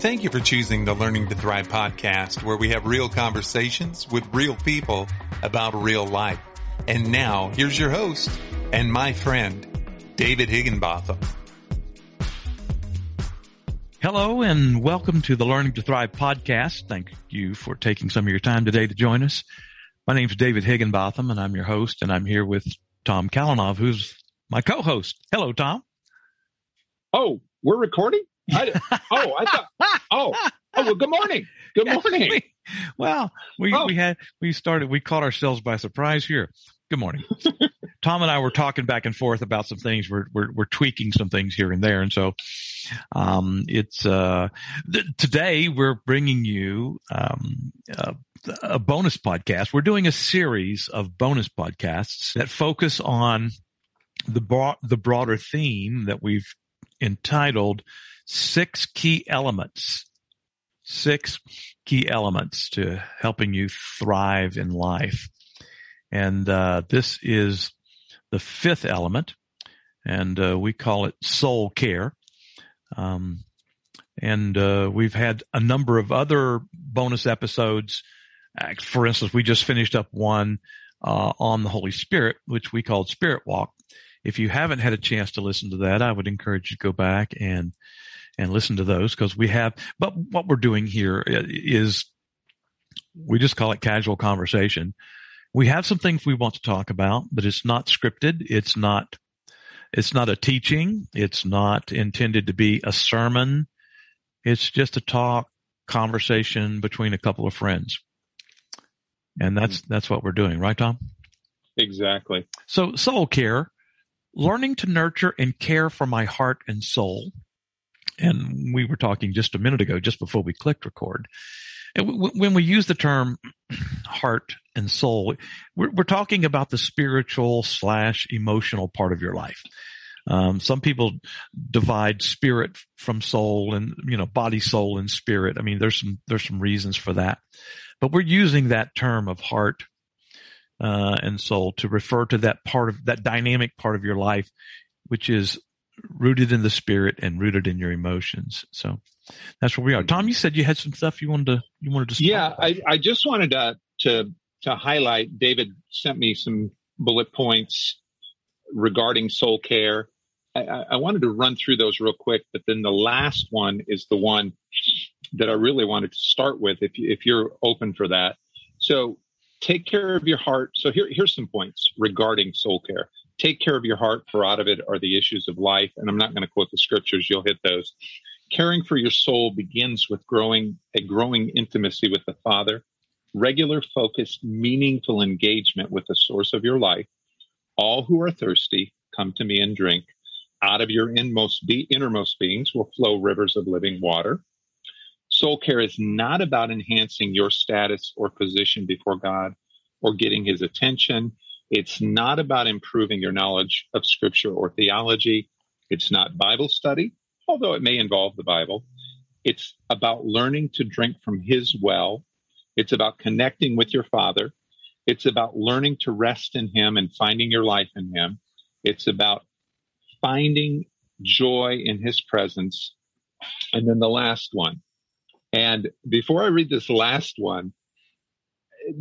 Thank you for choosing the Learning to Thrive podcast, where we have real conversations with real people about real life. And now, here's your host and my friend, David Higginbotham. Hello and welcome to the Learning to Thrive podcast. Thank you for taking some of your time today to join us. My name is David Higginbotham and I'm your host and I'm here with Tom Kalinov, who's my co-host. Hello, Tom. Oh, we're recording? I, oh, I thought, oh, oh, well, good morning. Good morning. well, we, oh. we had, we started, we caught ourselves by surprise here. Good morning. Tom and I were talking back and forth about some things. We're, we're, we're tweaking some things here and there. And so, um, it's, uh, th- today we're bringing you, um, uh, a bonus podcast. We're doing a series of bonus podcasts that focus on the broad, the broader theme that we've entitled six key elements, six key elements to helping you thrive in life. And uh, this is the fifth element, and uh, we call it soul care. Um, and uh, we've had a number of other bonus episodes. For instance, we just finished up one uh, on the Holy Spirit, which we called Spirit Walk. If you haven't had a chance to listen to that, I would encourage you to go back and and listen to those because we have. But what we're doing here is we just call it casual conversation we have some things we want to talk about, but it's not scripted. It's not, it's not a teaching. It's not intended to be a sermon. It's just a talk conversation between a couple of friends. And that's, mm-hmm. that's what we're doing, right, Tom? Exactly. So soul care, learning to nurture and care for my heart and soul. And we were talking just a minute ago, just before we clicked record. W- when we use the term heart and soul, we're, we're talking about the spiritual slash emotional part of your life. Um, some people divide spirit from soul and, you know, body, soul and spirit. I mean, there's some, there's some reasons for that, but we're using that term of heart, uh, and soul to refer to that part of that dynamic part of your life, which is rooted in the spirit and rooted in your emotions. So that's where we are. Tom, you said you had some stuff you wanted to you wanted to. Yeah, I, I just wanted to to to highlight. David sent me some bullet points regarding soul care. I, I wanted to run through those real quick, but then the last one is the one that I really wanted to start with. If you, if you're open for that, so take care of your heart. So here here's some points regarding soul care take care of your heart, for out of it are the issues of life. And I'm not going to quote the scriptures, you'll hit those. Caring for your soul begins with growing a growing intimacy with the Father, regular, focused, meaningful engagement with the source of your life. All who are thirsty, come to me and drink. Out of your inmost be- innermost beings will flow rivers of living water. Soul care is not about enhancing your status or position before God or getting his attention. It's not about improving your knowledge of scripture or theology. It's not Bible study, although it may involve the Bible. It's about learning to drink from his well. It's about connecting with your father. It's about learning to rest in him and finding your life in him. It's about finding joy in his presence. And then the last one. And before I read this last one,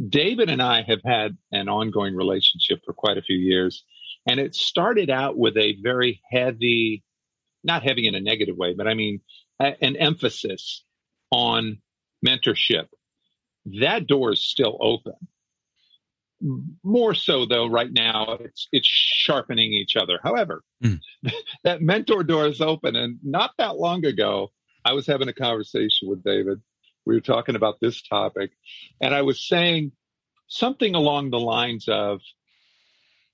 David and I have had an ongoing relationship for quite a few years. And it started out with a very heavy, not heavy in a negative way, but I mean, a, an emphasis on mentorship. That door is still open. More so though, right now it's, it's sharpening each other. However, mm. that mentor door is open. And not that long ago, I was having a conversation with David we were talking about this topic, and I was saying something along the lines of,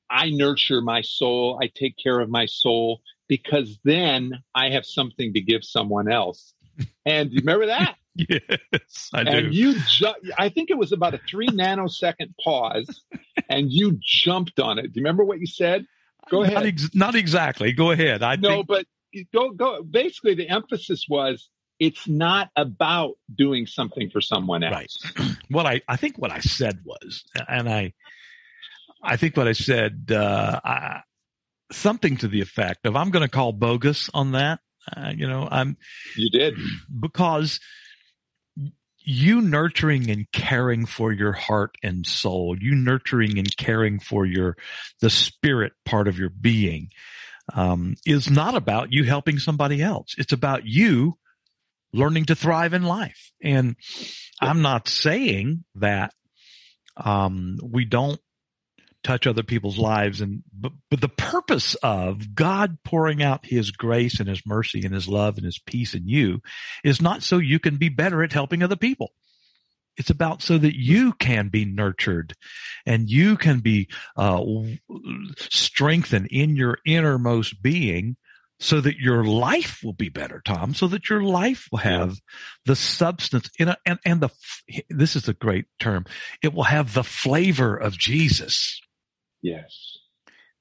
I nurture my soul, I take care of my soul, because then I have something to give someone else. And you remember that? yes, I do. And you, ju- I think it was about a three nanosecond pause, and you jumped on it. Do you remember what you said? Go ahead. Not, ex- not exactly. Go ahead. I no, think- but go go. Basically, the emphasis was it's not about doing something for someone else. Right. what I, I think what I said was, and I, I think what I said, uh, I, something to the effect of, I'm going to call bogus on that. Uh, you know, I'm. You did because you nurturing and caring for your heart and soul, you nurturing and caring for your the spirit part of your being, um, is not about you helping somebody else. It's about you learning to thrive in life. And I'm not saying that um, we don't touch other people's lives and but, but the purpose of God pouring out his grace and his mercy and his love and his peace in you is not so you can be better at helping other people. It's about so that you can be nurtured and you can be uh, strengthened in your innermost being so that your life will be better, Tom, so that your life will have yeah. the substance in a, and, and the, this is a great term. It will have the flavor of Jesus. Yes.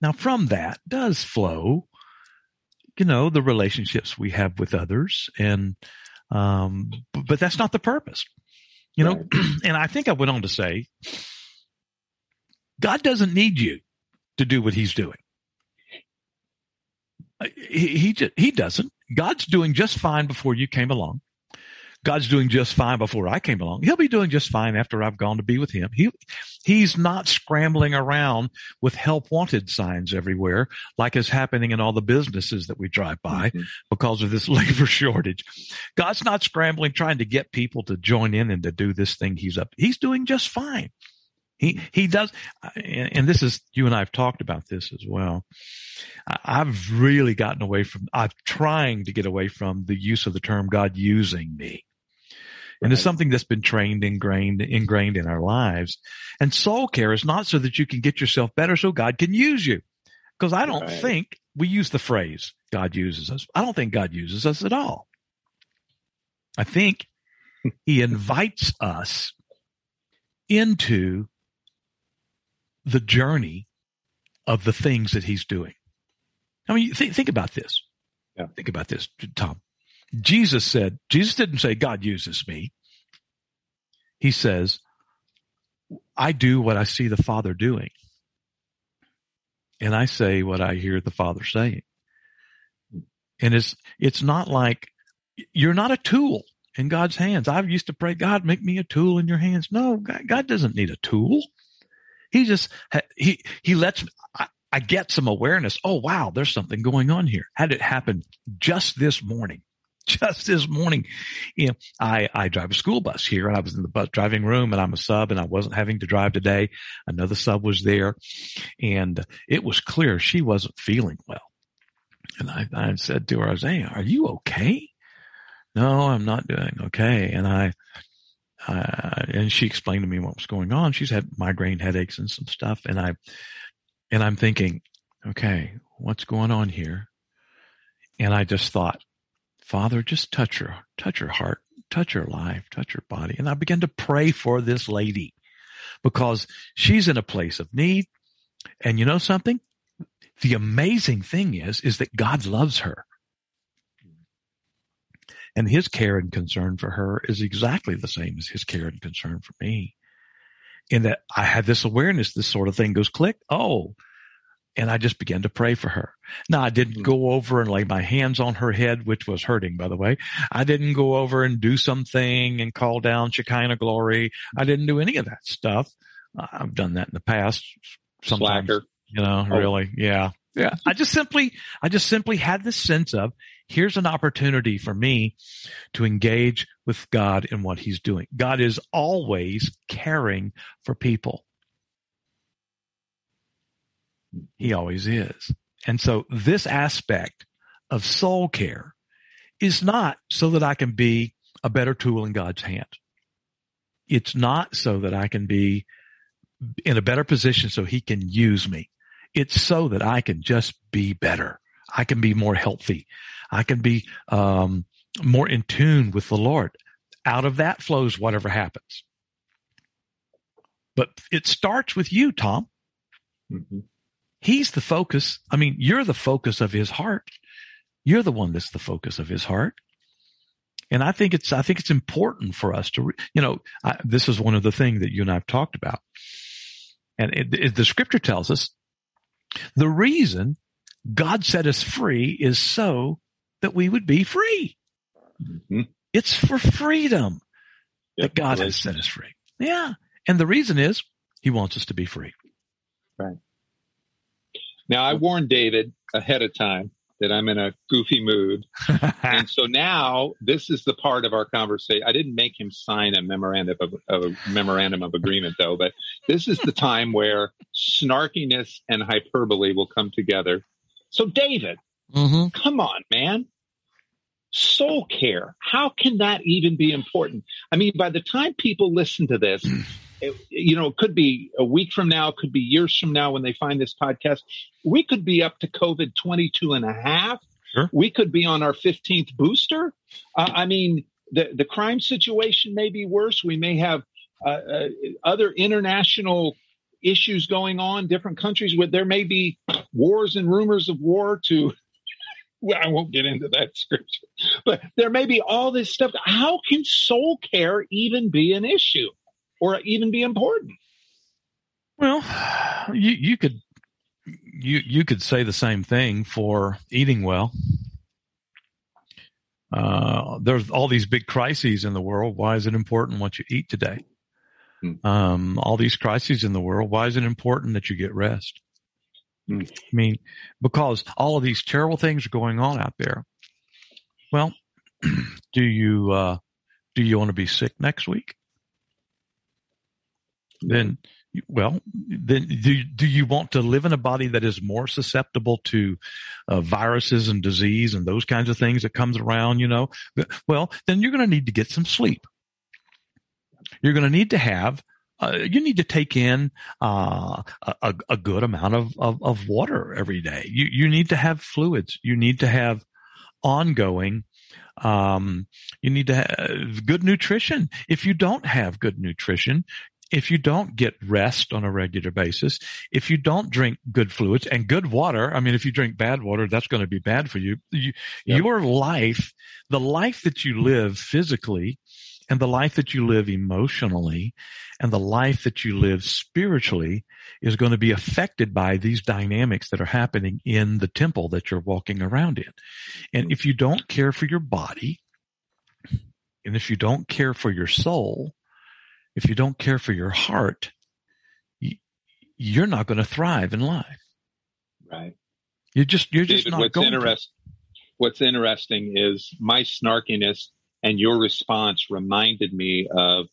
Now from that does flow, you know, the relationships we have with others and, um, but, but that's not the purpose, you right. know, and I think I went on to say, God doesn't need you to do what he's doing. Uh, he he, he doesn't. God's doing just fine before you came along. God's doing just fine before I came along. He'll be doing just fine after I've gone to be with him. He, he's not scrambling around with help wanted signs everywhere like is happening in all the businesses that we drive by mm-hmm. because of this labor shortage. God's not scrambling trying to get people to join in and to do this thing he's up. He's doing just fine. He, he does, and this is, you and I have talked about this as well. I've really gotten away from, I'm trying to get away from the use of the term God using me. And it's something that's been trained, ingrained, ingrained in our lives. And soul care is not so that you can get yourself better so God can use you. Because I don't right. think we use the phrase God uses us. I don't think God uses us at all. I think he invites us into the journey of the things that he's doing. I mean, think, think about this. Yeah. Think about this, Tom. Jesus said, Jesus didn't say, God uses me. He says, I do what I see the Father doing. And I say what I hear the Father saying. And it's, it's not like you're not a tool in God's hands. I used to pray, God, make me a tool in your hands. No, God doesn't need a tool. He just, he, he lets, I, I get some awareness. Oh, wow, there's something going on here. Had it happen just this morning? Just this morning, you know, I, I drive a school bus here and I was in the bus driving room and I'm a sub and I wasn't having to drive today. Another sub was there and it was clear she wasn't feeling well. And I, I said to her, I was saying, are you okay? No, I'm not doing okay. And I, uh, and she explained to me what was going on. She's had migraine headaches and some stuff. And I, and I'm thinking, okay, what's going on here? And I just thought, Father, just touch her, touch her heart, touch her life, touch her body. And I began to pray for this lady because she's in a place of need. And you know something? The amazing thing is, is that God loves her. And his care and concern for her is exactly the same as his care and concern for me. In that I had this awareness, this sort of thing goes click. Oh, and I just began to pray for her. Now I didn't hmm. go over and lay my hands on her head, which was hurting, by the way. I didn't go over and do something and call down Shekinah glory. I didn't do any of that stuff. I've done that in the past. Sometimes, Slacker. you know, oh. really. Yeah. Yeah. I just simply, I just simply had this sense of here's an opportunity for me to engage with God in what he's doing. God is always caring for people. He always is. And so this aspect of soul care is not so that I can be a better tool in God's hand. It's not so that I can be in a better position so he can use me. It's so that I can just be better. I can be more healthy. I can be um, more in tune with the Lord. Out of that flows whatever happens. But it starts with you, Tom. Mm-hmm. He's the focus. I mean, you're the focus of his heart. You're the one that's the focus of his heart. And I think it's, I think it's important for us to, you know, I, this is one of the things that you and I have talked about. And it, it, the scripture tells us the reason God set us free is so that we would be free. Mm-hmm. It's for freedom yep, that God has set us free. Yeah. And the reason is he wants us to be free. Right. Now I warned David ahead of time that I'm in a goofy mood. and so now this is the part of our conversation. I didn't make him sign a memorandum of, of, a memorandum of agreement though, but this is the time where snarkiness and hyperbole will come together. So David, mm-hmm. come on, man. Soul care. How can that even be important? I mean, by the time people listen to this, it, you know, it could be a week from now, it could be years from now when they find this podcast. We could be up to COVID 22 and a half. Sure. We could be on our 15th booster. Uh, I mean, the, the crime situation may be worse. We may have uh, uh, other international issues going on, different countries where there may be wars and rumors of war to. Well, I won't get into that scripture, but there may be all this stuff. How can soul care even be an issue? or even be important. Well, you you could you you could say the same thing for eating well. Uh, there's all these big crises in the world. Why is it important what you eat today? Hmm. Um, all these crises in the world. Why is it important that you get rest? Hmm. I mean, because all of these terrible things are going on out there. Well, do you uh, do you want to be sick next week? then well, then do, do you want to live in a body that is more susceptible to uh, viruses and disease and those kinds of things that comes around, you know? Well, then you're going to need to get some sleep. You're going to need to have uh, you need to take in uh, a, a, good amount of, of, of, water every day. You, you need to have fluids. You need to have ongoing. Um, you need to have good nutrition. If you don't have good nutrition, if you don't get rest on a regular basis, if you don't drink good fluids and good water, I mean, if you drink bad water, that's going to be bad for you. you yep. Your life, the life that you live physically and the life that you live emotionally and the life that you live spiritually is going to be affected by these dynamics that are happening in the temple that you're walking around in. And if you don't care for your body, and if you don't care for your soul, if you don't care for your heart, you're not going to thrive in life. Right. You're just you're just David, not what's going. Interest, to. What's interesting is my snarkiness and your response reminded me of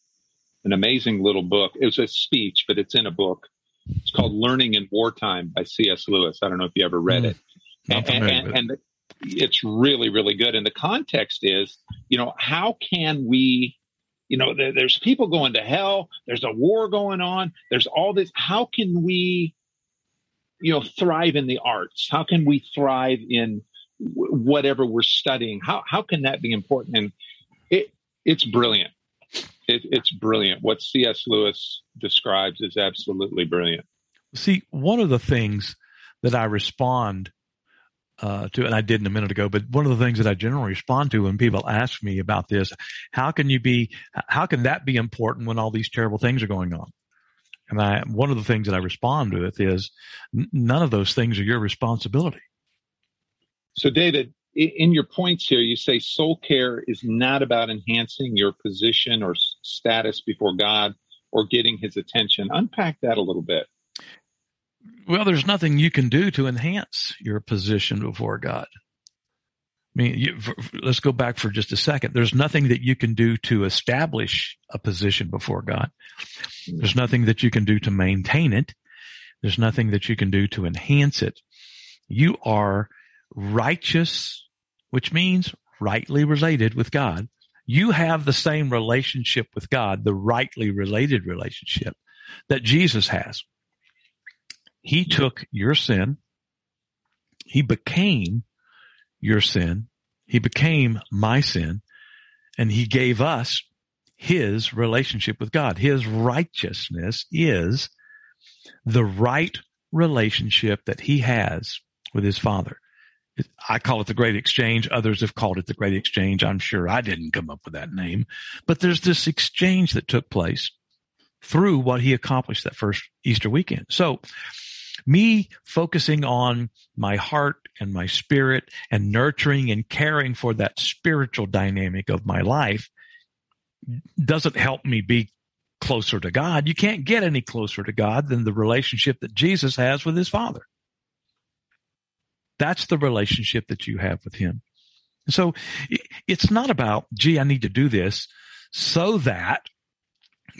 an amazing little book. It was a speech, but it's in a book. It's called Learning in Wartime by C.S. Lewis. I don't know if you ever read mm, it. And, and, and, it's really, really good. And the context is, you know, how can we you know, there, there's people going to hell. There's a war going on. There's all this. How can we, you know, thrive in the arts? How can we thrive in whatever we're studying? How how can that be important? And it's brilliant. It, it's brilliant. What C.S. Lewis describes is absolutely brilliant. See, one of the things that I respond uh, to, and I did not a minute ago, but one of the things that I generally respond to when people ask me about this, how can you be, how can that be important when all these terrible things are going on? And I, one of the things that I respond with is n- none of those things are your responsibility. So David, in your points here, you say soul care is not about enhancing your position or status before God or getting his attention. Unpack that a little bit. Well, there's nothing you can do to enhance your position before God. I mean, you, for, let's go back for just a second. There's nothing that you can do to establish a position before God. There's nothing that you can do to maintain it. There's nothing that you can do to enhance it. You are righteous, which means rightly related with God. You have the same relationship with God, the rightly related relationship that Jesus has. He took your sin. He became your sin. He became my sin and he gave us his relationship with God. His righteousness is the right relationship that he has with his father. I call it the great exchange. Others have called it the great exchange. I'm sure I didn't come up with that name, but there's this exchange that took place through what he accomplished that first Easter weekend. So me focusing on my heart and my spirit and nurturing and caring for that spiritual dynamic of my life doesn't help me be closer to God. You can't get any closer to God than the relationship that Jesus has with his father. That's the relationship that you have with him. So it's not about, gee, I need to do this so that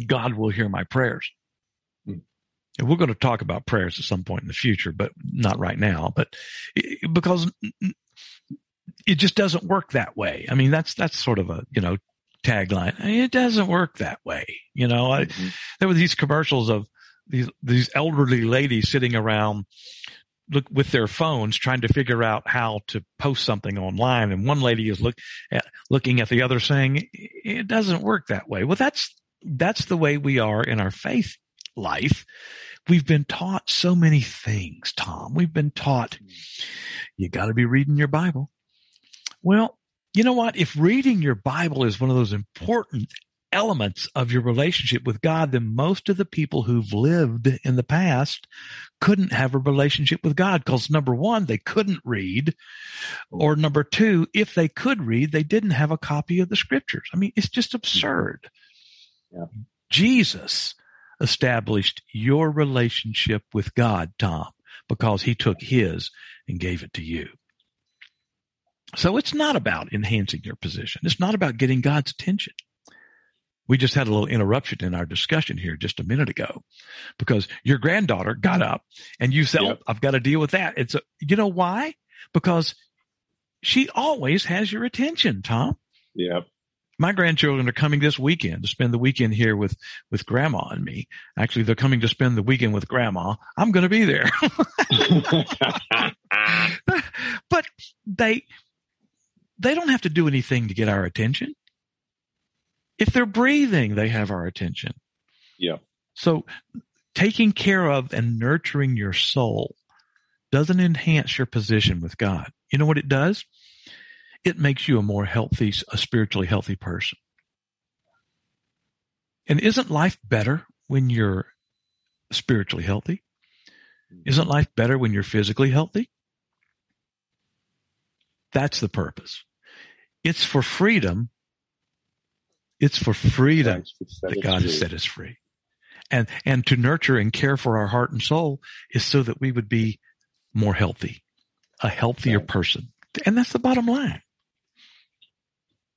God will hear my prayers. And we're going to talk about prayers at some point in the future, but not right now. But because it just doesn't work that way. I mean, that's that's sort of a you know tagline. I mean, it doesn't work that way. You know, mm-hmm. I, there were these commercials of these these elderly ladies sitting around look with their phones trying to figure out how to post something online and one lady is look at, looking at the other saying it doesn't work that way well that's that's the way we are in our faith life. We've been taught so many things, Tom. We've been taught you got to be reading your Bible. Well, you know what? If reading your Bible is one of those important elements of your relationship with God, then most of the people who've lived in the past couldn't have a relationship with God because number one, they couldn't read. Or number two, if they could read, they didn't have a copy of the scriptures. I mean, it's just absurd. Yeah. Jesus established your relationship with God, Tom, because he took his and gave it to you. So it's not about enhancing your position. It's not about getting God's attention. We just had a little interruption in our discussion here just a minute ago because your granddaughter got up and you said, yep. oh, I've got to deal with that. It's a, you know why? Because she always has your attention, Tom. Yep my grandchildren are coming this weekend to spend the weekend here with, with grandma and me. Actually, they're coming to spend the weekend with grandma. I'm going to be there. but they, they don't have to do anything to get our attention. If they're breathing, they have our attention. Yeah. So taking care of and nurturing your soul doesn't enhance your position with God. You know what it does? it makes you a more healthy, a spiritually healthy person. And isn't life better when you're spiritually healthy? Isn't life better when you're physically healthy? That's the purpose. It's for freedom. It's for freedom that God has set us free. And, and to nurture and care for our heart and soul is so that we would be more healthy, a healthier person. And that's the bottom line.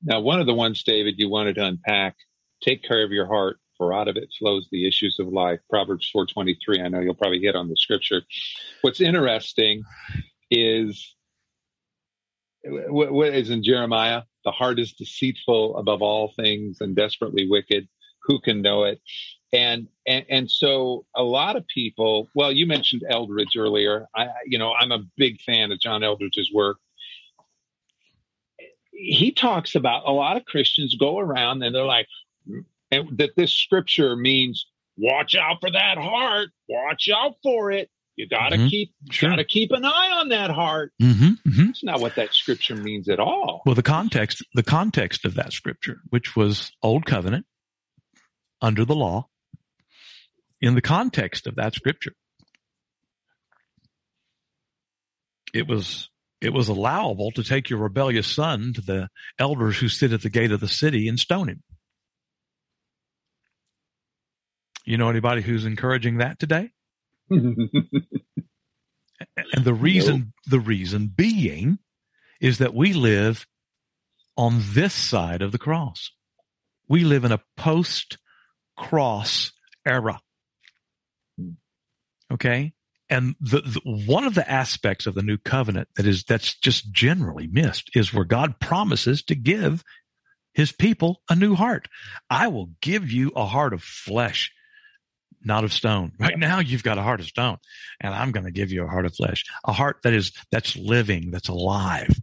Now, one of the ones, David, you wanted to unpack, take care of your heart, for out of it flows the issues of life. Proverbs 4.23, I know you'll probably hit on the scripture. What's interesting is, what is in Jeremiah? The heart is deceitful above all things and desperately wicked. Who can know it? And, and and so a lot of people well you mentioned eldredge earlier i you know i'm a big fan of john eldredge's work he talks about a lot of Christians go around and they're like, and that this scripture means watch out for that heart, watch out for it. You got to mm-hmm. keep, sure. got to keep an eye on that heart. Mm-hmm. Mm-hmm. That's not what that scripture means at all. Well, the context, the context of that scripture, which was old covenant under the law, in the context of that scripture, it was it was allowable to take your rebellious son to the elders who sit at the gate of the city and stone him. You know anybody who's encouraging that today? and the reason, nope. the reason being is that we live on this side of the cross. We live in a post cross era. Okay. And the, the, one of the aspects of the new covenant that is that's just generally missed is where God promises to give his people a new heart. I will give you a heart of flesh, not of stone. Right now you've got a heart of stone and I'm going to give you a heart of flesh, a heart that is that's living, that's alive.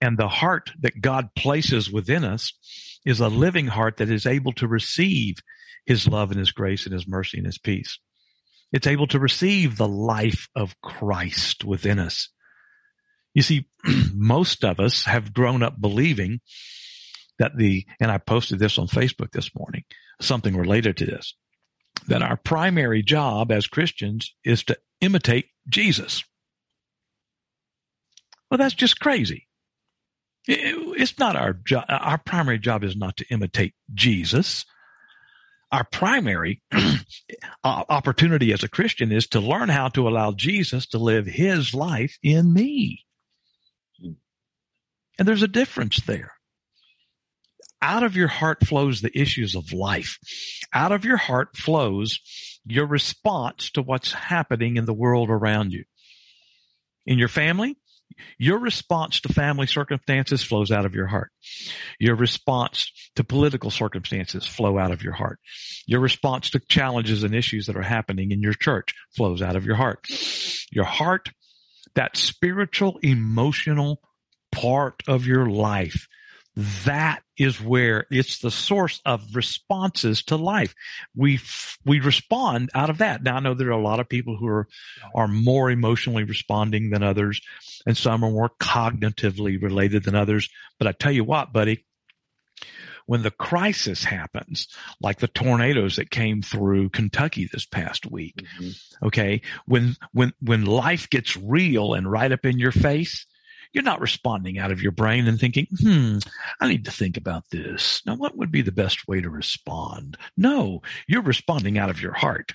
And the heart that God places within us is a living heart that is able to receive his love and his grace and his mercy and his peace. It's able to receive the life of Christ within us. You see, most of us have grown up believing that the, and I posted this on Facebook this morning, something related to this, that our primary job as Christians is to imitate Jesus. Well, that's just crazy. It's not our job. Our primary job is not to imitate Jesus. Our primary opportunity as a Christian is to learn how to allow Jesus to live his life in me. And there's a difference there. Out of your heart flows the issues of life. Out of your heart flows your response to what's happening in the world around you. In your family, your response to family circumstances flows out of your heart. Your response to political circumstances flow out of your heart. Your response to challenges and issues that are happening in your church flows out of your heart. Your heart, that spiritual, emotional part of your life that is where it's the source of responses to life. We we respond out of that. Now I know there are a lot of people who are are more emotionally responding than others, and some are more cognitively related than others. But I tell you what, buddy, when the crisis happens, like the tornadoes that came through Kentucky this past week, mm-hmm. okay, when when when life gets real and right up in your face, you're not responding out of your brain and thinking, hmm, I need to think about this. Now, what would be the best way to respond? No, you're responding out of your heart.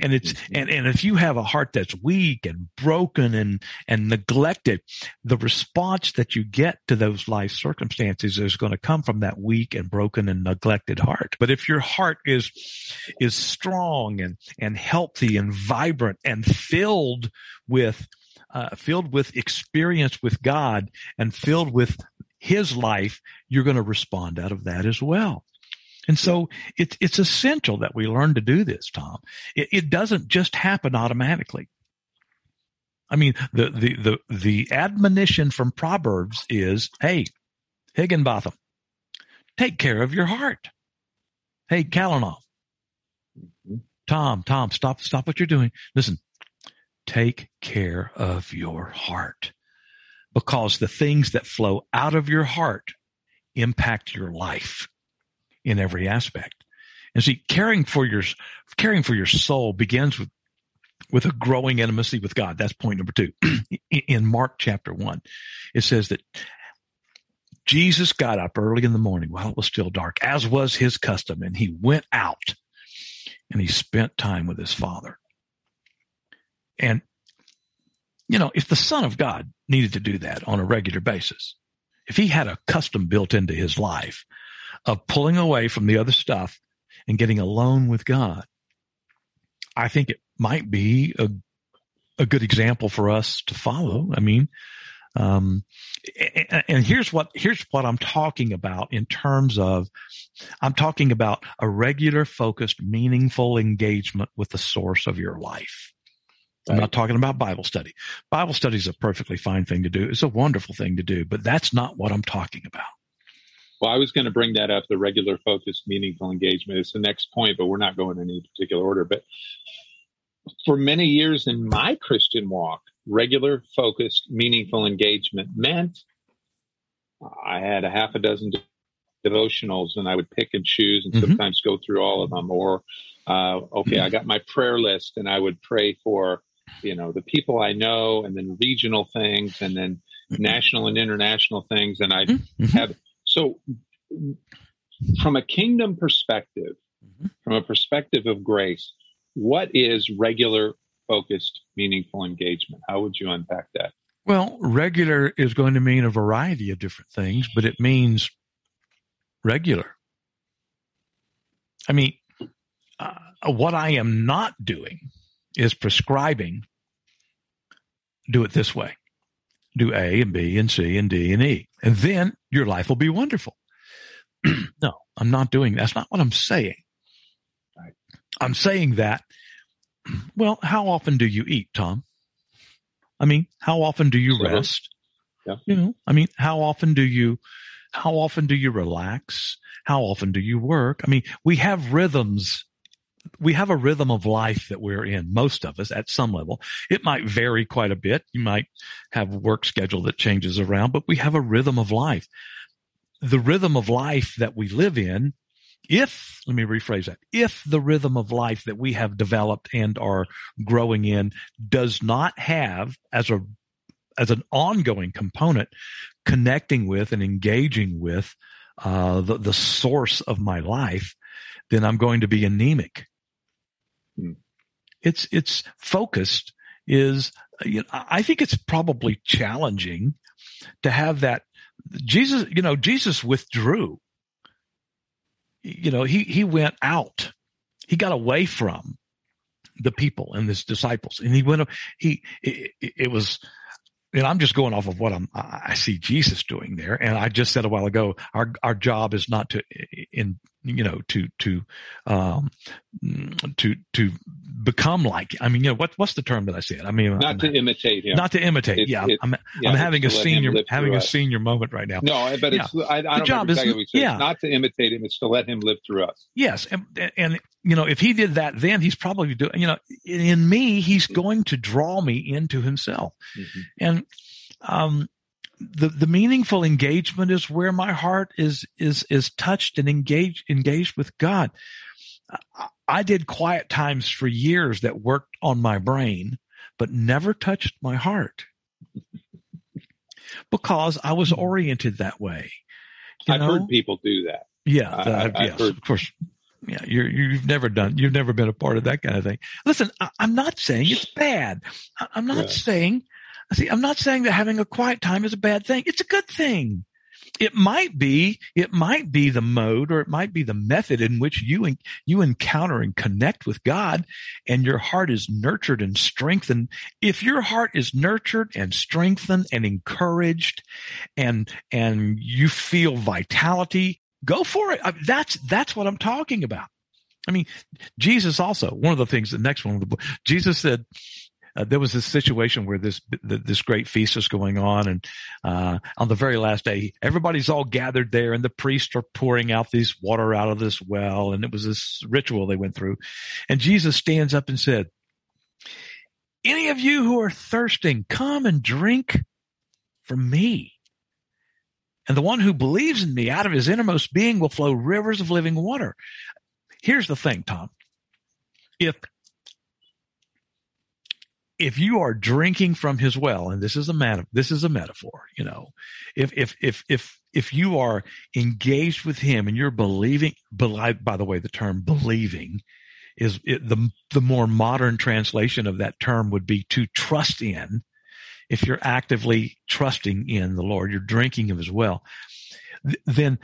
And it's, mm-hmm. and, and if you have a heart that's weak and broken and, and neglected, the response that you get to those life circumstances is going to come from that weak and broken and neglected heart. But if your heart is, is strong and, and healthy and vibrant and filled with uh, filled with experience with God and filled with his life, you're going to respond out of that as well. And so it's, it's essential that we learn to do this, Tom. It, it doesn't just happen automatically. I mean, the, the, the, the admonition from Proverbs is, Hey, Higginbotham, take care of your heart. Hey, Kalinov, mm-hmm. Tom, Tom, stop, stop what you're doing. Listen, take care of your heart because the things that flow out of your heart impact your life in every aspect. And see, caring for your, caring for your soul begins with, with a growing intimacy with God. That's point number two. in Mark chapter one, it says that Jesus got up early in the morning while it was still dark, as was his custom, and he went out and he spent time with his father. And, you know, if the son of God needed to do that on a regular basis, if he had a custom built into his life of pulling away from the other stuff and getting alone with God, I think it might be a, a good example for us to follow. I mean, um, and, and here's what, here's what I'm talking about in terms of, I'm talking about a regular, focused, meaningful engagement with the source of your life. I'm not talking about Bible study. Bible study is a perfectly fine thing to do. It's a wonderful thing to do, but that's not what I'm talking about. Well, I was going to bring that up the regular, focused, meaningful engagement. It's the next point, but we're not going in any particular order. But for many years in my Christian walk, regular, focused, meaningful engagement meant I had a half a dozen devotionals and I would pick and choose and mm-hmm. sometimes go through all of them. Or, uh, okay, I got my prayer list and I would pray for you know the people I know, and then regional things, and then mm-hmm. national and international things, and I mm-hmm. have so from a kingdom perspective, mm-hmm. from a perspective of grace, what is regular, focused, meaningful engagement? How would you unpack that? Well, regular is going to mean a variety of different things, but it means regular. I mean, uh, what I am not doing is prescribing do it this way. Do A and B and C and D and E. And then your life will be wonderful. no, I'm not doing. That's not what I'm saying. Right. I'm saying that, well, how often do you eat, Tom? I mean, how often do you rest? Yeah. You know, I mean, how often do you, how often do you relax? How often do you work? I mean, we have rhythms we have a rhythm of life that we're in, most of us at some level. It might vary quite a bit. You might have work schedule that changes around, but we have a rhythm of life. The rhythm of life that we live in if, let me rephrase that, if the rhythm of life that we have developed and are growing in does not have as a, as an ongoing component connecting with and engaging with, uh, the, the source of my life, then I'm going to be anemic. Hmm. It's, it's focused is, you know, I think it's probably challenging to have that Jesus, you know, Jesus withdrew you know, he, he went out. He got away from the people and his disciples and he went, he, it, it was, and I'm just going off of what I'm, I see Jesus doing there. And I just said a while ago, our, our job is not to, in, you know, to, to, um, to, to become like, I mean, you know, what, what's the term that I said? I mean, not I'm, to imitate him. Not to imitate. It, yeah, it, I'm, yeah, I'm having a senior, having a us. senior moment right now. No, but yeah. it's, I, I don't job is, exactly yeah. Not to imitate him. It's to let him live through us. Yes. And, and, you know, if he did that then, he's probably doing, you know, in me, he's going to draw me into himself. Mm-hmm. And, um, the, the meaningful engagement is where my heart is, is, is touched and engaged, engaged with God. I did quiet times for years that worked on my brain, but never touched my heart because I was hmm. oriented that way. You I've know? heard people do that. Yeah, I, yes, heard, of course. Yeah, you're, you've never done, you've never been a part of that kind of thing. Listen, I, am not saying it's bad. I, am not yeah. saying, see, I'm not saying that having a quiet time is a bad thing. It's a good thing it might be, it might be the mode or it might be the method in which you, you encounter and connect with God and your heart is nurtured and strengthened. If your heart is nurtured and strengthened and encouraged and, and you feel vitality, go for it. That's, that's what I'm talking about. I mean, Jesus also, one of the things, the next one Jesus said, uh, there was this situation where this this great feast was going on, and uh, on the very last day, everybody's all gathered there, and the priests are pouring out this water out of this well, and it was this ritual they went through, and Jesus stands up and said, "Any of you who are thirsting, come and drink from me." And the one who believes in me out of his innermost being will flow rivers of living water. Here's the thing, Tom. If if you are drinking from his well, and this is a this is a metaphor, you know, if, if, if, if, if you are engaged with him and you're believing, by the way, the term believing is it, the, the more modern translation of that term would be to trust in. If you're actively trusting in the Lord, you're drinking of his well, then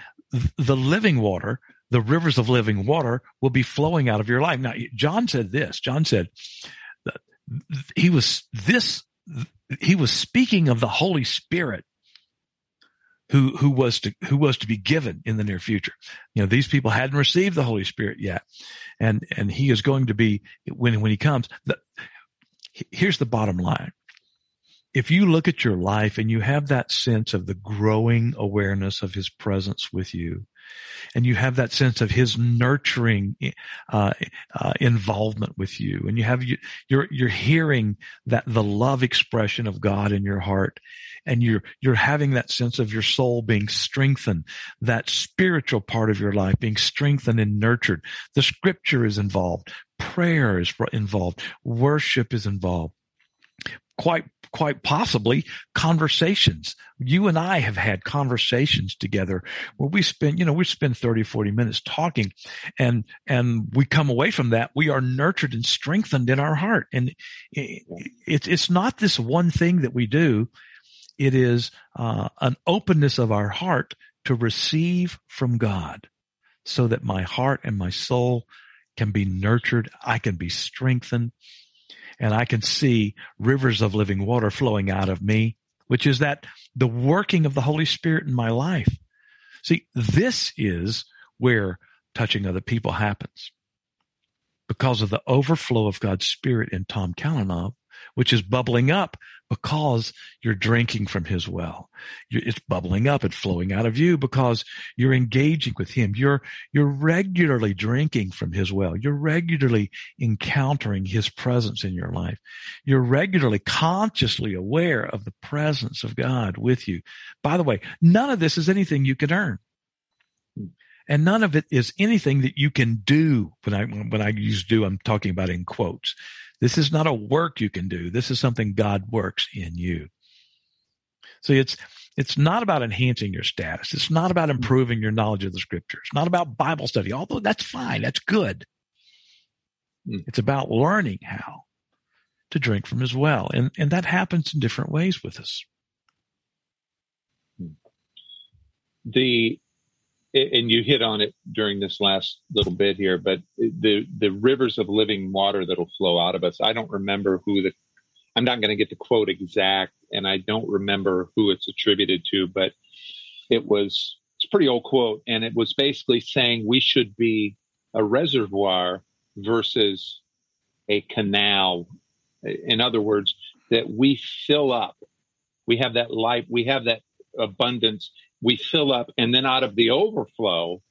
the living water, the rivers of living water will be flowing out of your life. Now, John said this, John said, he was this he was speaking of the Holy Spirit who who was to who was to be given in the near future. You know, these people hadn't received the Holy Spirit yet. And and he is going to be when when he comes. The, here's the bottom line. If you look at your life and you have that sense of the growing awareness of his presence with you, and you have that sense of his nurturing uh, uh, involvement with you, and you have you, you're you're hearing that the love expression of God in your heart, and you're you're having that sense of your soul being strengthened, that spiritual part of your life being strengthened and nurtured. The Scripture is involved, prayer is involved, worship is involved. Quite quite possibly conversations. You and I have had conversations together where we spend, you know, we spend 30, 40 minutes talking and, and we come away from that. We are nurtured and strengthened in our heart. And it's, it's not this one thing that we do. It is, uh, an openness of our heart to receive from God so that my heart and my soul can be nurtured. I can be strengthened and I can see rivers of living water flowing out of me, which is that the working of the Holy Spirit in my life. See, this is where touching other people happens because of the overflow of God's Spirit in Tom Kalinov which is bubbling up because you're drinking from his well. It's bubbling up and flowing out of you because you're engaging with him. You're, you're regularly drinking from his well. You're regularly encountering his presence in your life. You're regularly consciously aware of the presence of God with you. By the way, none of this is anything you can earn. And none of it is anything that you can do. When I, when I use do, I'm talking about in quotes. This is not a work you can do. This is something God works in you. So it's, it's not about enhancing your status. It's not about improving your knowledge of the scriptures. It's not about Bible study, although that's fine. That's good. Hmm. It's about learning how to drink from his well. And, and that happens in different ways with us. The, and you hit on it during this last little bit here, but the, the rivers of living water that'll flow out of us. I don't remember who the, I'm not going to get the quote exact and I don't remember who it's attributed to, but it was, it's a pretty old quote. And it was basically saying we should be a reservoir versus a canal in other words, that we fill up. We have that life, we have that abundance, we fill up, and then out of the overflow,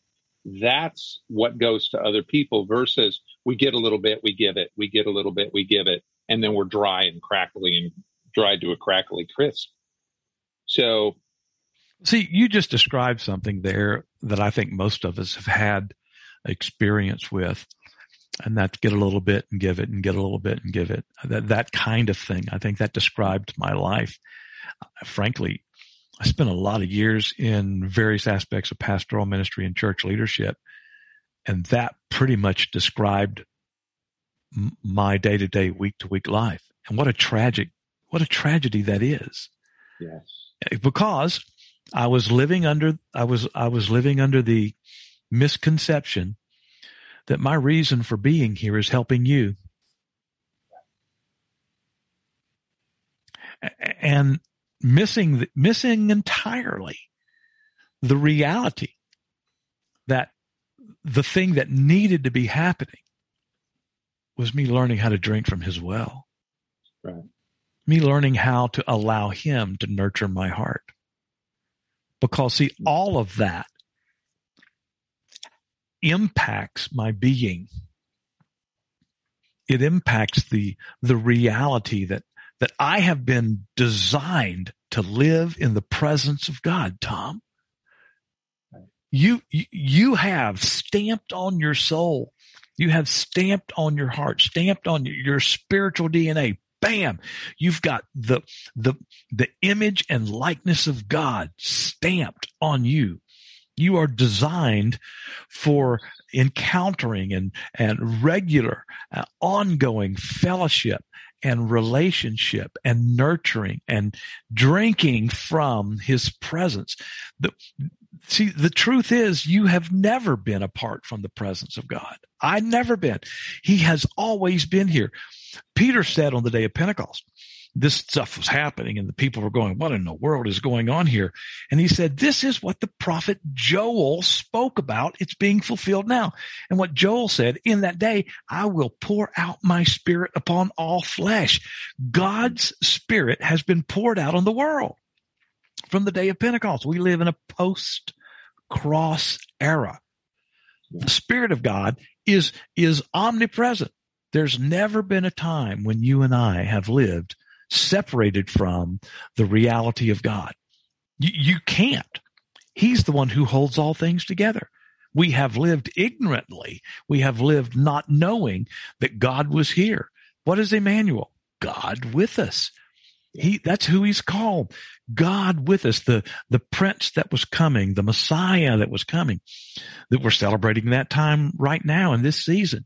that's what goes to other people versus we get a little bit, we give it, we get a little bit, we give it, and then we're dry and crackly and dried to a crackly crisp. So, see, you just described something there that I think most of us have had experience with and that's get a little bit and give it and get a little bit and give it. That, that kind of thing. I think that described my life. Frankly, I spent a lot of years in various aspects of pastoral ministry and church leadership. And that pretty much described my day to day, week to week life. And what a tragic, what a tragedy that is. Yes. Eh, because I was living under, I was, I was living under the misconception that my reason for being here is helping you. And missing, missing entirely the reality that the thing that needed to be happening was me learning how to drink from his well. Right. Me learning how to allow him to nurture my heart. Because see, all of that impacts my being. It impacts the, the reality that, that I have been designed to live in the presence of God, Tom. You, you have stamped on your soul. You have stamped on your heart, stamped on your spiritual DNA. Bam! You've got the, the, the image and likeness of God stamped on you. You are designed for encountering and, and regular, uh, ongoing fellowship and relationship and nurturing and drinking from his presence. The, see, the truth is you have never been apart from the presence of God. I've never been. He has always been here. Peter said on the day of Pentecost, this stuff was happening and the people were going, what in the world is going on here? And he said, this is what the prophet Joel spoke about. It's being fulfilled now. And what Joel said, in that day, I will pour out my spirit upon all flesh. God's spirit has been poured out on the world from the day of Pentecost. We live in a post cross era. The spirit of God is, is omnipresent. There's never been a time when you and I have lived separated from the reality of God. You, you can't. He's the one who holds all things together. We have lived ignorantly. We have lived not knowing that God was here. What is Emmanuel? God with us. He, that's who he's called. God with us, the, the prince that was coming, the Messiah that was coming, that we're celebrating that time right now in this season.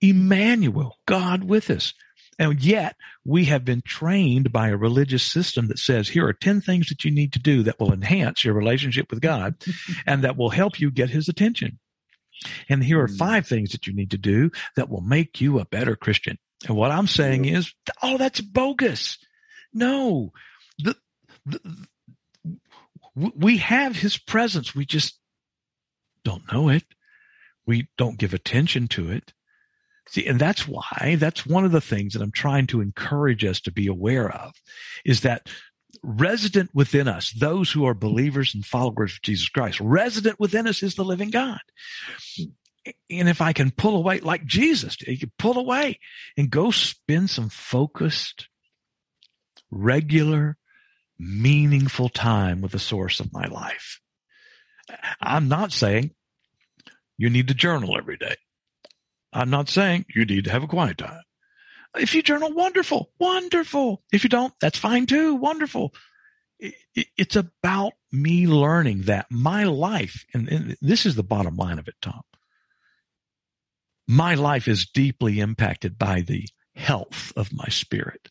Emmanuel, God with us. And yet we have been trained by a religious system that says, here are 10 things that you need to do that will enhance your relationship with God and that will help you get his attention. And here are hmm. five things that you need to do that will make you a better Christian. And what I'm saying is, oh, that's bogus. No, the, the, we have his presence. We just don't know it. We don't give attention to it. See, and that's why, that's one of the things that I'm trying to encourage us to be aware of is that resident within us, those who are believers and followers of Jesus Christ, resident within us is the living God. And if I can pull away like Jesus, you can pull away and go spend some focused, regular, meaningful time with the source of my life. I'm not saying you need to journal every day. I'm not saying you need to have a quiet time. If you journal, wonderful, wonderful. If you don't, that's fine too, wonderful. It's about me learning that my life, and this is the bottom line of it, Tom. My life is deeply impacted by the health of my spirit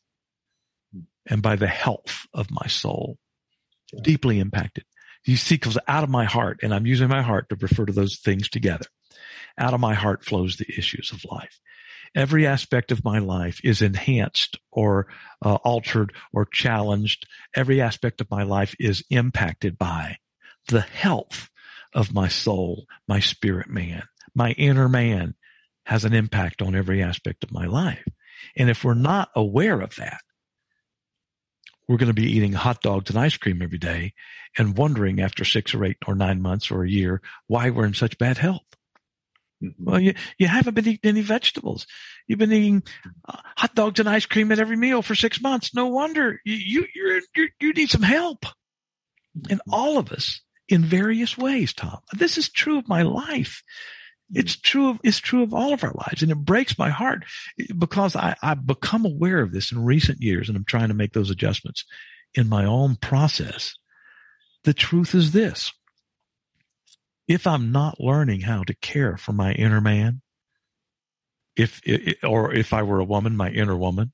and by the health of my soul. Deeply impacted. You see, comes out of my heart, and I'm using my heart to refer to those things together. Out of my heart flows the issues of life. Every aspect of my life is enhanced or uh, altered or challenged. Every aspect of my life is impacted by the health of my soul, my spirit man, my inner man has an impact on every aspect of my life. And if we're not aware of that, we're going to be eating hot dogs and ice cream every day and wondering after six or eight or nine months or a year why we're in such bad health. Mm-hmm. Well, you, you haven't been eating any vegetables. You've been eating uh, hot dogs and ice cream at every meal for six months. No wonder you, you, you're, you're, you need some help. And mm-hmm. all of us in various ways, Tom. This is true of my life. It's true of, it's true of all of our lives. And it breaks my heart because I, I've become aware of this in recent years and I'm trying to make those adjustments in my own process. The truth is this. If I'm not learning how to care for my inner man, if, or if I were a woman, my inner woman,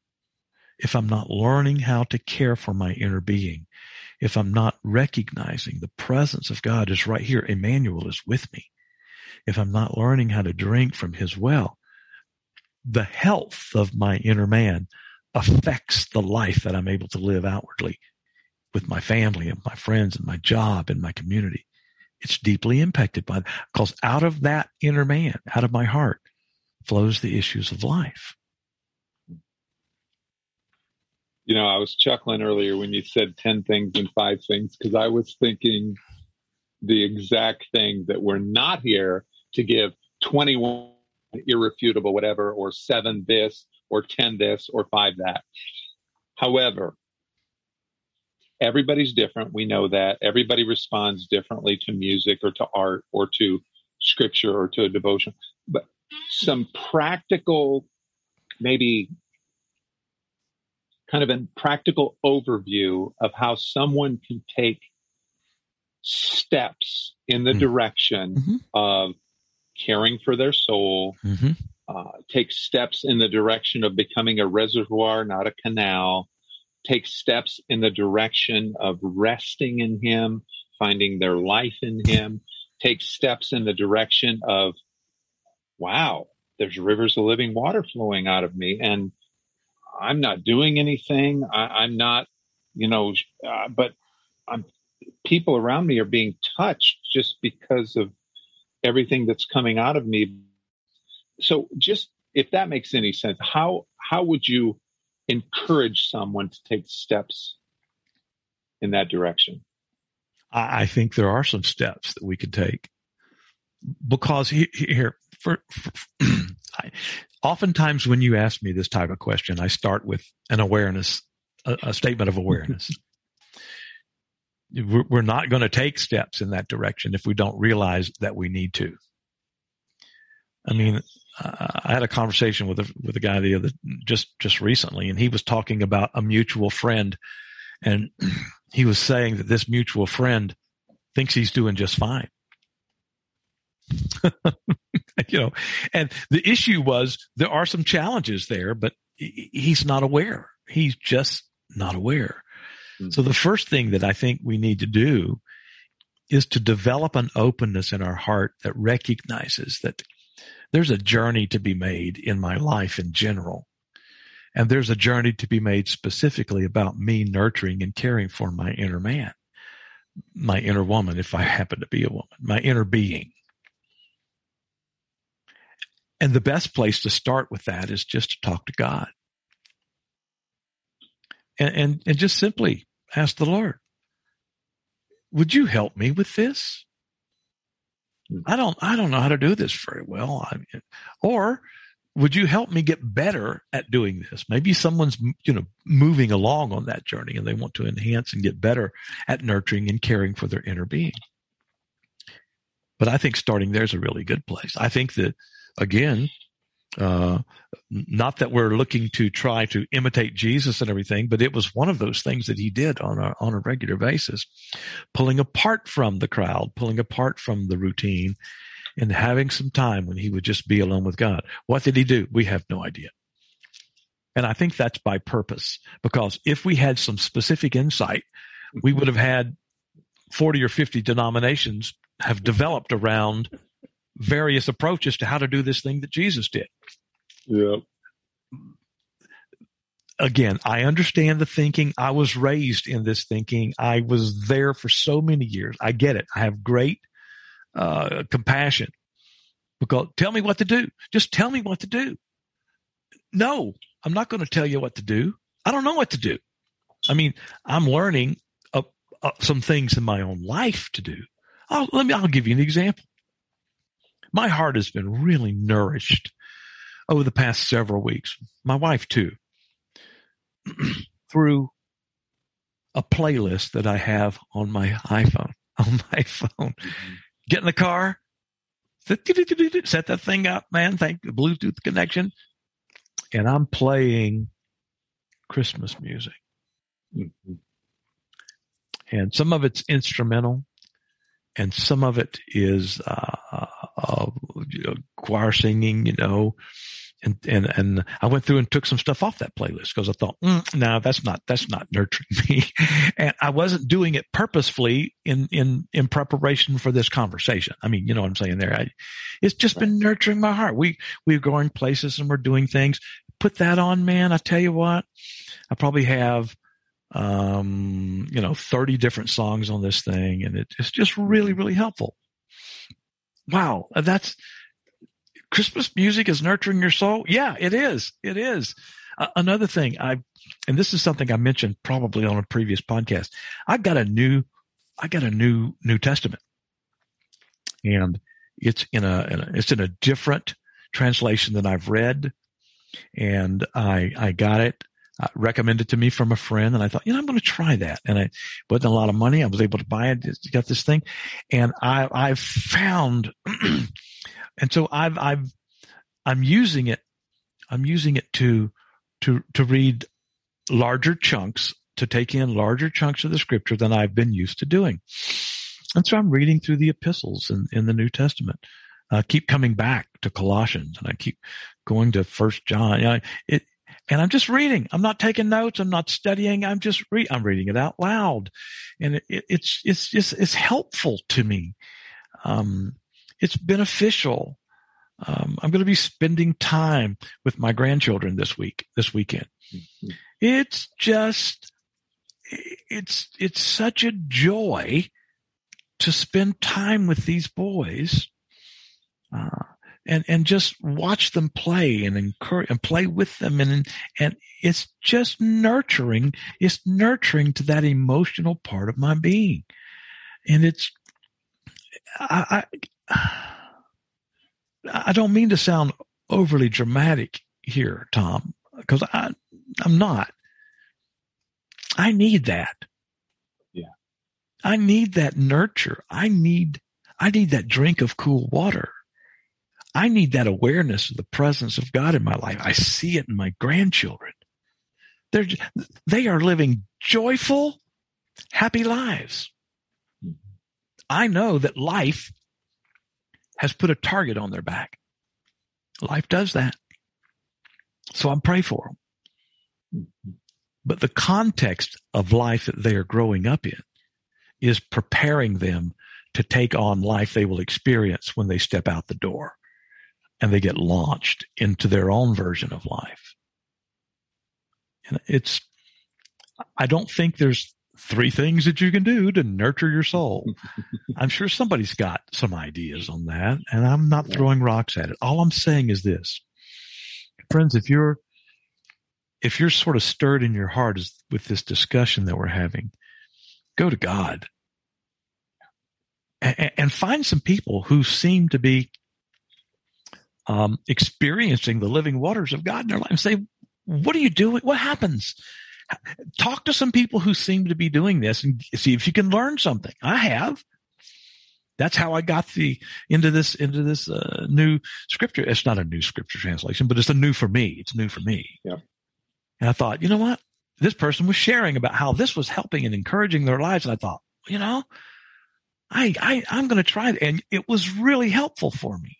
if I'm not learning how to care for my inner being, if I'm not recognizing the presence of God is right here, Emmanuel is with me if I'm not learning how to drink from his well, the health of my inner man affects the life that I'm able to live outwardly with my family and my friends and my job and my community. It's deeply impacted by because out of that inner man, out of my heart, flows the issues of life. You know, I was chuckling earlier when you said 10 things and five things because I was thinking the exact thing that we're not here to give 21 irrefutable whatever or seven this or 10 this or five that. However, everybody's different. We know that everybody responds differently to music or to art or to scripture or to a devotion. But some practical, maybe kind of a practical overview of how someone can take steps in the mm-hmm. direction mm-hmm. of caring for their soul, mm-hmm. uh, take steps in the direction of becoming a reservoir, not a canal, take steps in the direction of resting in Him, finding their life in Him, take steps in the direction of, wow, there's rivers of living water flowing out of me. And I'm not doing anything. I, am not, you know, uh, but I'm, people around me are being touched just because of everything that's coming out of me. So just if that makes any sense, how how would you encourage someone to take steps in that direction? I think there are some steps that we could take because here, for, for I, oftentimes when you ask me this type of question, I start with an awareness, a, a statement of awareness we're not going to take steps in that direction if we don't realize that we need to. I mean, uh, I had a conversation with a, with a guy the other just just recently, and he was talking about a mutual friend, and he was saying that this mutual friend thinks he's doing just fine. you know, and the issue was there are some challenges there, but he's not aware. He's just not aware. So the first thing that I think we need to do is to develop an openness in our heart that recognizes that there's a journey to be made in my life in general. And there's a journey to be made specifically about me nurturing and caring for my inner man, my inner woman, if I happen to be a woman, my inner being. And the best place to start with that is just to talk to God and, and, and just simply ask the Lord, would you help me with this? I don't, I don't know how to do this very well. I mean, or would you help me get better at doing this? Maybe someone's, you know, moving along on that journey and they want to enhance and get better at nurturing and caring for their inner being. but I think starting there is a really good place. I think that again, uh, not that we're looking to try to imitate Jesus and everything, but it was one of those things that he did on a, on a regular basis, pulling apart from the crowd, pulling apart from the routine and having some time when he would just be alone with God. What did he do? We have no idea. And I think that's by purpose because if we had some specific insight, we would have had 40 or 50 denominations have developed around various approaches to how to do this thing that Jesus did. Yeah. Again, I understand the thinking. I was raised in this thinking. I was there for so many years. I get it. I have great uh, compassion. Because tell me what to do. Just tell me what to do. No, I'm not going to tell you what to do. I don't know what to do. I mean, I'm learning uh, uh, some things in my own life to do. I'll, let me. I'll give you an example. My heart has been really nourished over the past several weeks. My wife too, through a playlist that I have on my iPhone. On my phone, mm-hmm get in the car, set that thing up, man. Thank the Bluetooth connection. And I'm playing Christmas music. Mm-hmm. And some of it's instrumental and some of it is, uh, uh, uh choir singing, you know, and and and I went through and took some stuff off that playlist because I thought, mm, no, that's not that's not nurturing me, and I wasn't doing it purposefully in in in preparation for this conversation. I mean, you know what I'm saying there. I, it's just been nurturing my heart. We we're going places and we're doing things. Put that on, man. I tell you what, I probably have um you know 30 different songs on this thing and it, it's just really really helpful wow that's Christmas music is nurturing your soul? Yeah, it is. It is. Uh, another thing I, and this is something I mentioned probably on a previous podcast. I got a new, I got a new New Testament, and it's in a, in a it's in a different translation than I've read, and I I got it uh, recommended to me from a friend, and I thought, you know, I'm going to try that. And I wasn't a lot of money. I was able to buy it. Got this thing, and I I've found And so I've, I've, I'm using it. I'm using it to, to, to read larger chunks, to take in larger chunks of the scripture than I've been used to doing. And so I'm reading through the epistles in, in the New Testament. I keep coming back to Colossians and I keep going to First John. You know, it, and I'm just reading. I'm not taking notes. I'm not studying. I'm just read. I'm reading it out loud, and it, it, it's it's just it's helpful to me. Um, it's beneficial. Um, I'm going to be spending time with my grandchildren this week, this weekend. Mm-hmm. It's just, it's, it's such a joy to spend time with these boys. Uh, and, and just watch them play and encourage and play with them. And, and it's just nurturing. It's nurturing to that emotional part of my being. And it's, I, I don't mean to sound overly dramatic here, Tom, because I, I'm not. I need that. Yeah. I need that nurture. I need, I need that drink of cool water. I need that awareness of the presence of God in my life. I see it in my grandchildren. They're, they are living joyful, happy lives. I know that life has put a target on their back. Life does that. So I'm praying for them. But the context of life that they are growing up in is preparing them to take on life they will experience when they step out the door and they get launched into their own version of life. And it's, I don't think there's three things that you can do to nurture your soul. I'm sure somebody's got some ideas on that, and I'm not throwing rocks at it. All I'm saying is this. Friends, if you're if you're sort of stirred in your heart with this discussion that we're having, go to God and, and find some people who seem to be um, experiencing the living waters of God in their life and say, what are you doing? What happens? talk to some people who seem to be doing this and see if you can learn something. I have. That's how I got the into this into this uh, new scripture. It's not a new scripture translation, but it's a new for me. It's new for me. Yeah. And I thought, you know what? This person was sharing about how this was helping and encouraging their lives, and I thought, you know, I I I'm going to try it, and it was really helpful for me.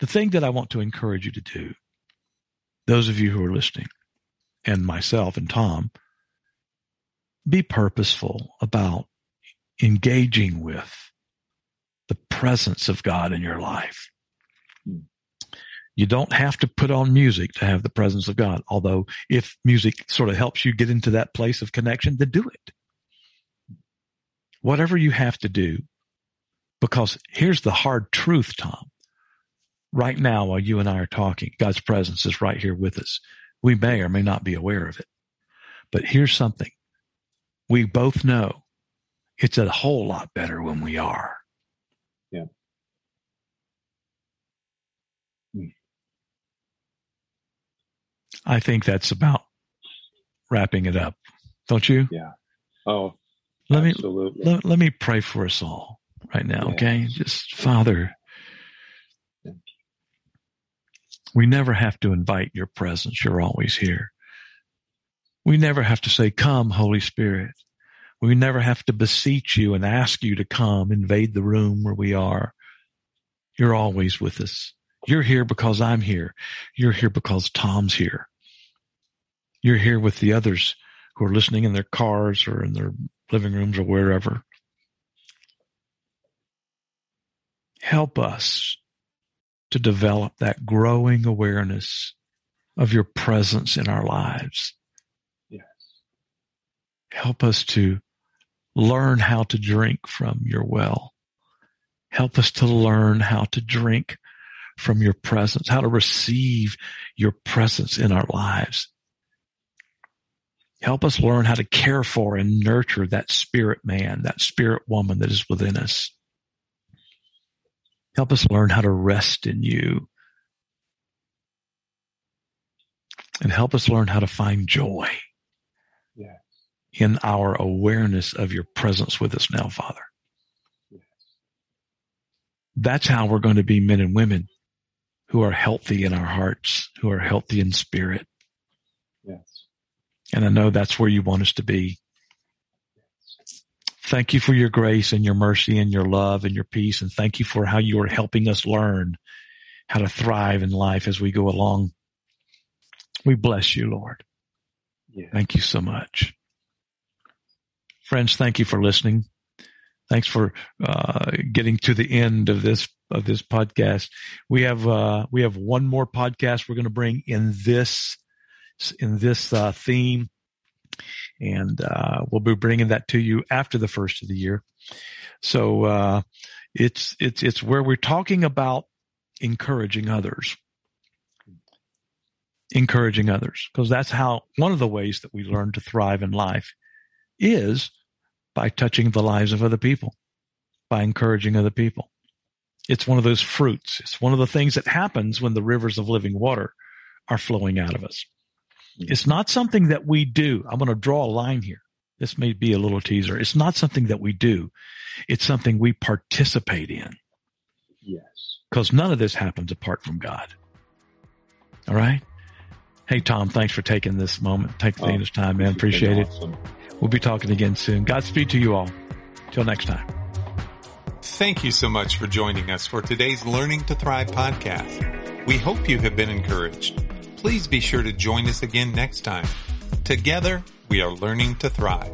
The thing that I want to encourage you to do, those of you who are listening, and myself and Tom, be purposeful about engaging with the presence of God in your life. You don't have to put on music to have the presence of God. Although if music sort of helps you get into that place of connection, then do it. Whatever you have to do, because here's the hard truth, Tom. Right now, while you and I are talking, God's presence is right here with us. We may or may not be aware of it. But here's something. We both know it's a whole lot better when we are. Yeah. I think that's about wrapping it up. Don't you? Yeah. Oh, let absolutely. me let, let me pray for us all right now, yeah. okay? Just Father, we never have to invite your presence. You're always here. We never have to say, Come, Holy Spirit. We never have to beseech you and ask you to come invade the room where we are. You're always with us. You're here because I'm here. You're here because Tom's here. You're here with the others who are listening in their cars or in their living rooms or wherever. Help us to develop that growing awareness of your presence in our lives. Yes. Help us to learn how to drink from your well. Help us to learn how to drink from your presence, how to receive your presence in our lives. Help us learn how to care for and nurture that spirit man, that spirit woman that is within us. Help us learn how to rest in you. And help us learn how to find joy in our awareness of your presence with us now, Father. Yes. That's how we're going to be men and women who are healthy in our hearts, who are healthy in spirit. Yes. And I know that's where you want us to be. Thank you for your grace and your mercy and your love and your peace. And thank you for how you are helping us learn how to thrive in life as we go along. We bless you, Lord. Yes. Thank you so much. Friends, thank you for listening. Thanks for uh, getting to the end of this of this podcast. We have uh, we have one more podcast we're going to bring in this in this uh, theme, and uh, we'll be bringing that to you after the first of the year. So uh, it's it's it's where we're talking about encouraging others encouraging others because that's how one of the ways that we learn to thrive in life is by touching the lives of other people, by encouraging other people. It's one of those fruits. It's one of the things that happens when the rivers of living water are flowing out of us. It's not something that we do. I'm going to draw a line here. This may be a little teaser. It's not something that we do. It's something we participate in. Yes. Because none of this happens apart from God. All right. Hey, Tom, thanks for taking this moment. Take the oh, time, man. Appreciate awesome. it. We'll be talking again soon. Godspeed to you all. Till next time. Thank you so much for joining us for today's Learning to Thrive podcast. We hope you have been encouraged. Please be sure to join us again next time. Together, we are learning to thrive.